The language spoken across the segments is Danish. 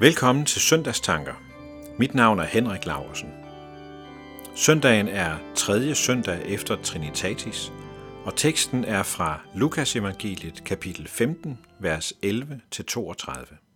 Velkommen til Søndagstanker. Mit navn er Henrik Laursen. Søndagen er tredje søndag efter Trinitatis, og teksten er fra Lukas evangeliet kapitel 15, vers 11-32.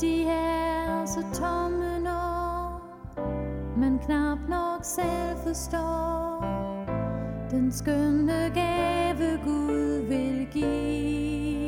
de er så tomme når man knap nok selv forstår den skønne gave Gud vil give.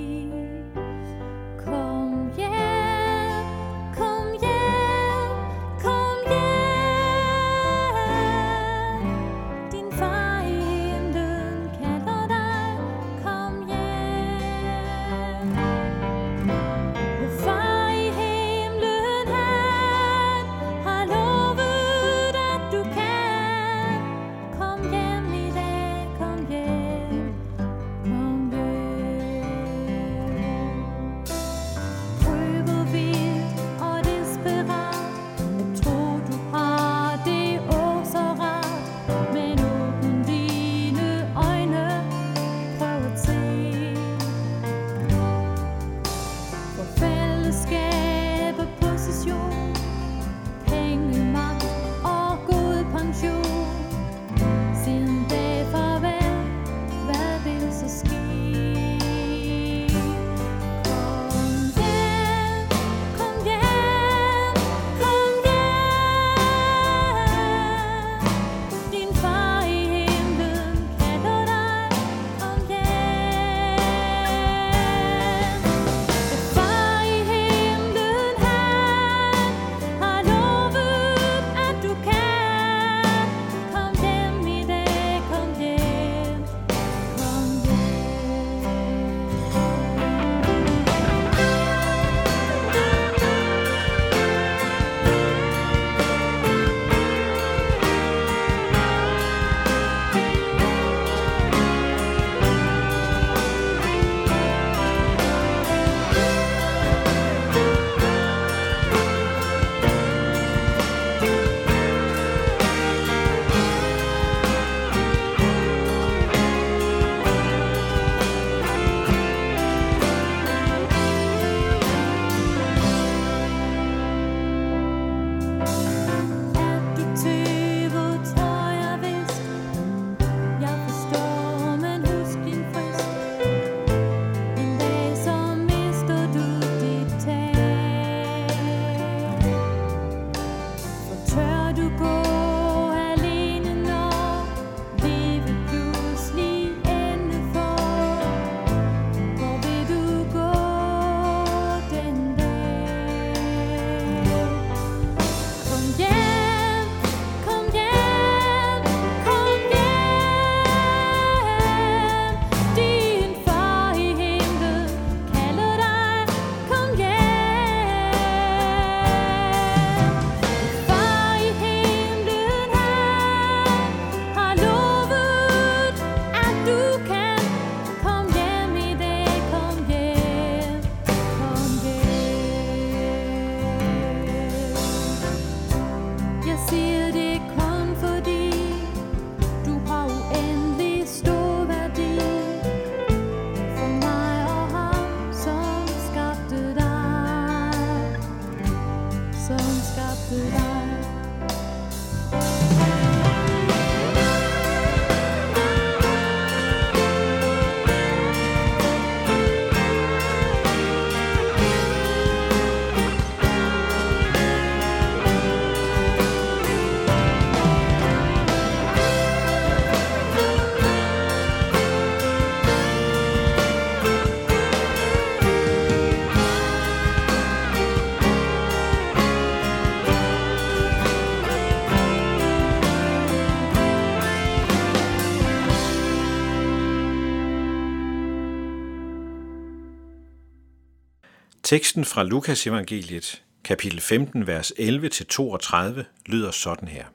Teksten fra Lukas evangeliet, kapitel 15, vers 11-32, lyder sådan her.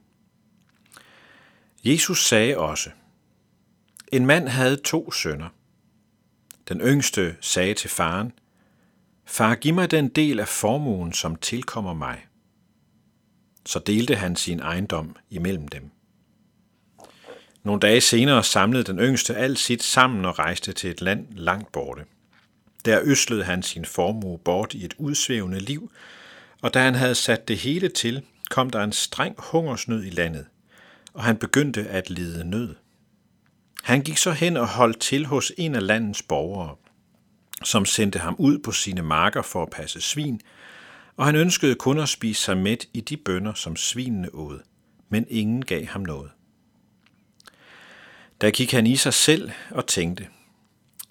Jesus sagde også, En mand havde to sønner. Den yngste sagde til faren, Far, giv mig den del af formuen, som tilkommer mig. Så delte han sin ejendom imellem dem. Nogle dage senere samlede den yngste alt sit sammen og rejste til et land langt borte. Der øslede han sin formue bort i et udsvævende liv, og da han havde sat det hele til, kom der en streng hungersnød i landet, og han begyndte at lide nød. Han gik så hen og holdt til hos en af landets borgere, som sendte ham ud på sine marker for at passe svin, og han ønskede kun at spise sig mæt i de bønder, som svinene åd, men ingen gav ham noget. Der gik han i sig selv og tænkte,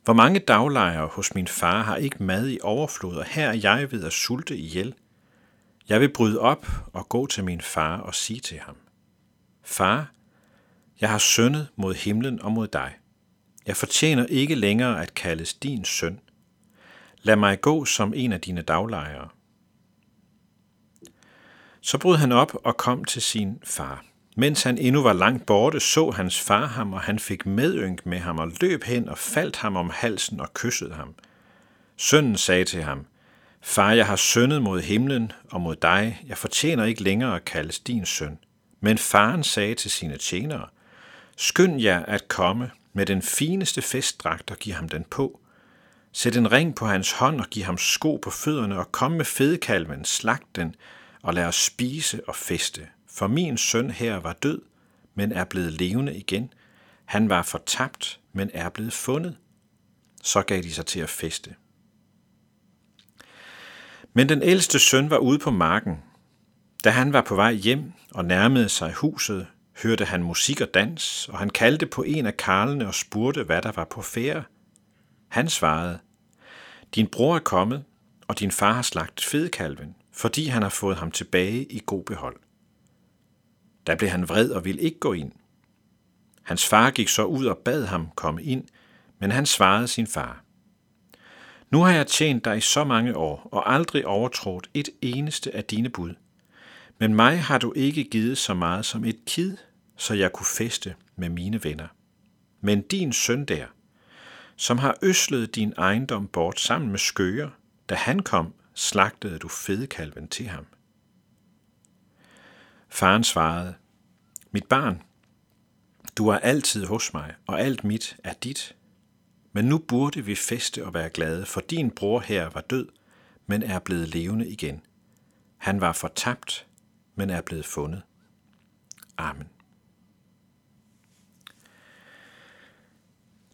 hvor mange daglejere hos min far har ikke mad i overflod, og her er jeg ved at sulte ihjel. Jeg vil bryde op og gå til min far og sige til ham, Far, jeg har syndet mod himlen og mod dig. Jeg fortjener ikke længere at kaldes din søn. Lad mig gå som en af dine daglejere. Så brød han op og kom til sin far. Mens han endnu var langt borte, så hans far ham, og han fik medynk med ham og løb hen og faldt ham om halsen og kyssede ham. Sønnen sagde til ham, Far, jeg har syndet mod himlen og mod dig. Jeg fortjener ikke længere at kaldes din søn. Men faren sagde til sine tjenere, Skynd jer at komme med den fineste festdragt og giv ham den på. Sæt en ring på hans hånd og giv ham sko på fødderne og kom med fedekalven, slag den og lad os spise og feste. For min søn her var død, men er blevet levende igen. Han var fortabt, men er blevet fundet. Så gav de sig til at feste. Men den ældste søn var ude på marken. Da han var på vej hjem og nærmede sig huset, hørte han musik og dans, og han kaldte på en af karlene og spurgte, hvad der var på færre. Han svarede, Din bror er kommet, og din far har slagtet fedekalven, fordi han har fået ham tilbage i god behold. Da blev han vred og ville ikke gå ind. Hans far gik så ud og bad ham komme ind, men han svarede sin far. Nu har jeg tjent dig i så mange år og aldrig overtrådt et eneste af dine bud. Men mig har du ikke givet så meget som et kid, så jeg kunne feste med mine venner. Men din søn der, som har øslet din ejendom bort sammen med skøger, da han kom, slagtede du fedekalven til ham. Faren svarede, Mit barn, du er altid hos mig, og alt mit er dit. Men nu burde vi feste og være glade, for din bror her var død, men er blevet levende igen. Han var fortabt, men er blevet fundet. Amen.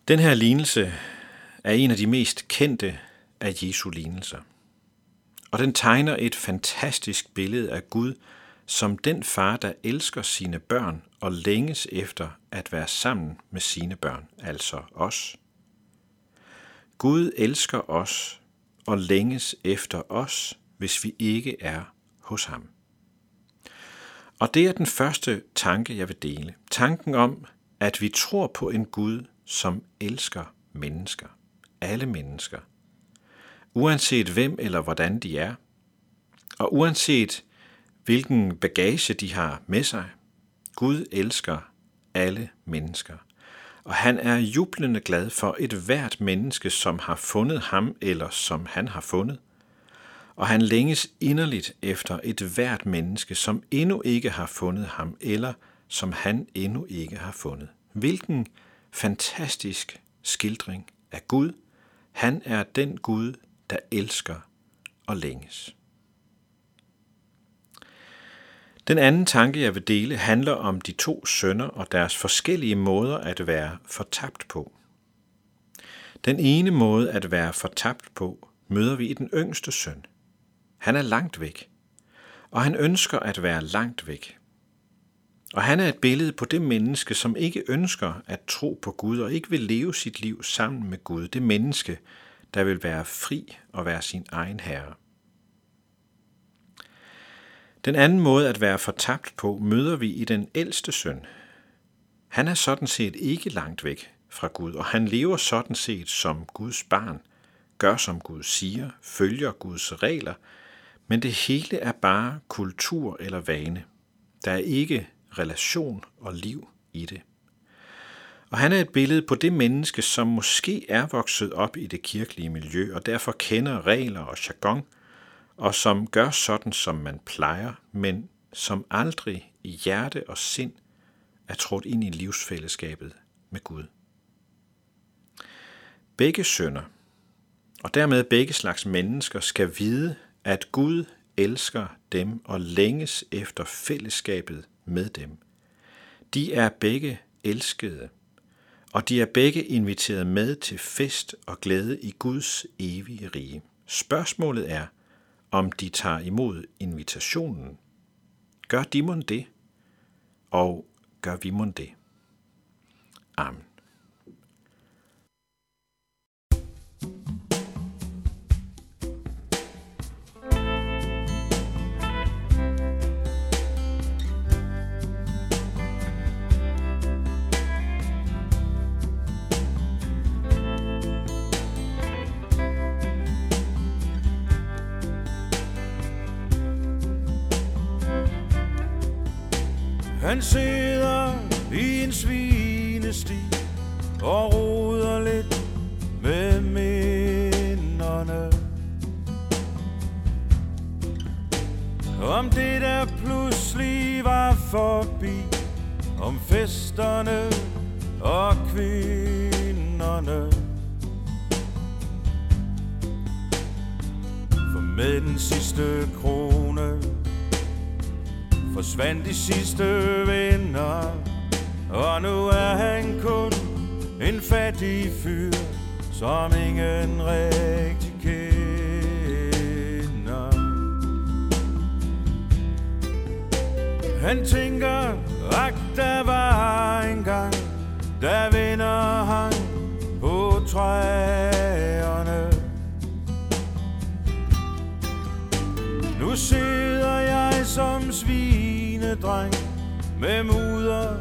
Den her lignelse er en af de mest kendte af Jesu lignelser. Og den tegner et fantastisk billede af Gud som den far, der elsker sine børn og længes efter at være sammen med sine børn, altså os. Gud elsker os og længes efter os, hvis vi ikke er hos ham. Og det er den første tanke, jeg vil dele. Tanken om, at vi tror på en Gud, som elsker mennesker. Alle mennesker. Uanset hvem eller hvordan de er. Og uanset hvilken bagage de har med sig. Gud elsker alle mennesker. Og han er jublende glad for et hvert menneske, som har fundet ham eller som han har fundet. Og han længes inderligt efter et hvert menneske, som endnu ikke har fundet ham, eller som han endnu ikke har fundet. Hvilken fantastisk skildring af Gud. Han er den Gud, der elsker og længes. Den anden tanke, jeg vil dele, handler om de to sønner og deres forskellige måder at være fortabt på. Den ene måde at være fortabt på, møder vi i den yngste søn. Han er langt væk, og han ønsker at være langt væk. Og han er et billede på det menneske, som ikke ønsker at tro på Gud og ikke vil leve sit liv sammen med Gud. Det menneske, der vil være fri og være sin egen herre. Den anden måde at være fortabt på møder vi i den ældste søn. Han er sådan set ikke langt væk fra Gud, og han lever sådan set som Guds barn, gør som Gud siger, følger Guds regler, Men det hele er bare kultur eller vane. Der er ikke relation og liv i det. Og han er et billede på det menneske, som måske er vokset op i det kirkelige miljø, og derfor kender regler og jargon, og som gør sådan, som man plejer, men som aldrig i hjerte og sind er trådt ind i livsfællesskabet med Gud. Begge sønder, og dermed begge slags mennesker, skal vide, at Gud elsker dem og længes efter fællesskabet med dem. De er begge elskede, og de er begge inviteret med til fest og glæde i Guds evige rige. Spørgsmålet er, om de tager imod invitationen. Gør de mon det? Og gør vi mon det? Amen. Han sidder i en svinesti og roder lidt med minderne. Om det der pludselig var forbi, om festerne og kvinderne. For med den sidste krone forsvandt de sidste venner. Og nu er han kun en fattig fyr Som ingen rigtig kender. Han tænker, at der var en gang Der vinder han på træerne. Nu sidder jeg som dreng Med mudder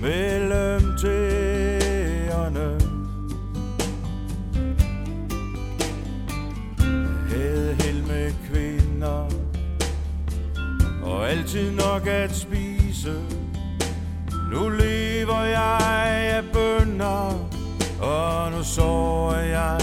mellem tæerne. Havde held med kvinder Og altid nok at spise. Nu lever jeg af bønder Og nu sover jeg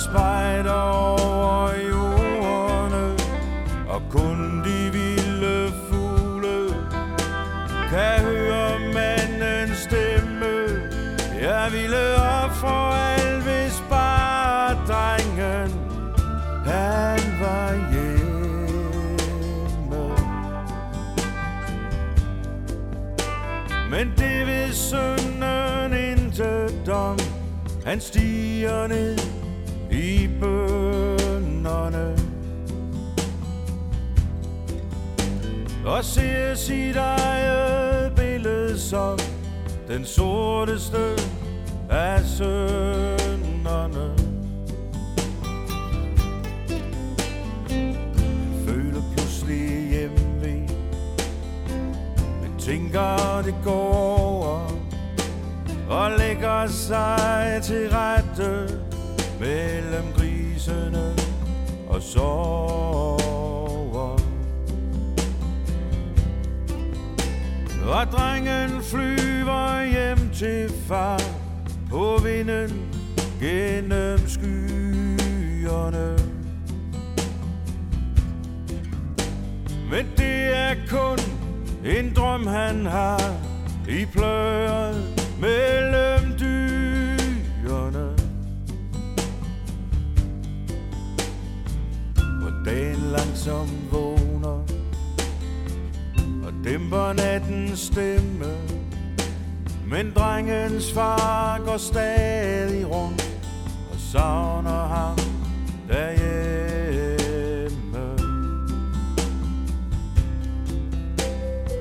spejder over jordene Og kun de vilde fugle Kan høre mandens stemme. Jeg ville ofre alt hvis bare drengen han var hjemme. Men det vil sønnen intet om. Han stiger ned Og ser sit eget billede som Den sorteste af sønderne føler pludselig hjemme Men tænker det går over. Og lægger sig til rette Mellem grisene og sover far På vinden gennem skyerne. Men det er kun en drøm han har I pløret mellem dyrene. Hvor dagen langsomt vågner Og dæmper nattens stemme. Men drengens far går stadig rundt Og savner ham derhjemme.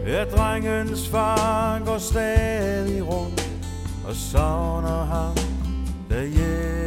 Ja, drengens far går stadig rundt Og savner ham derhjemme.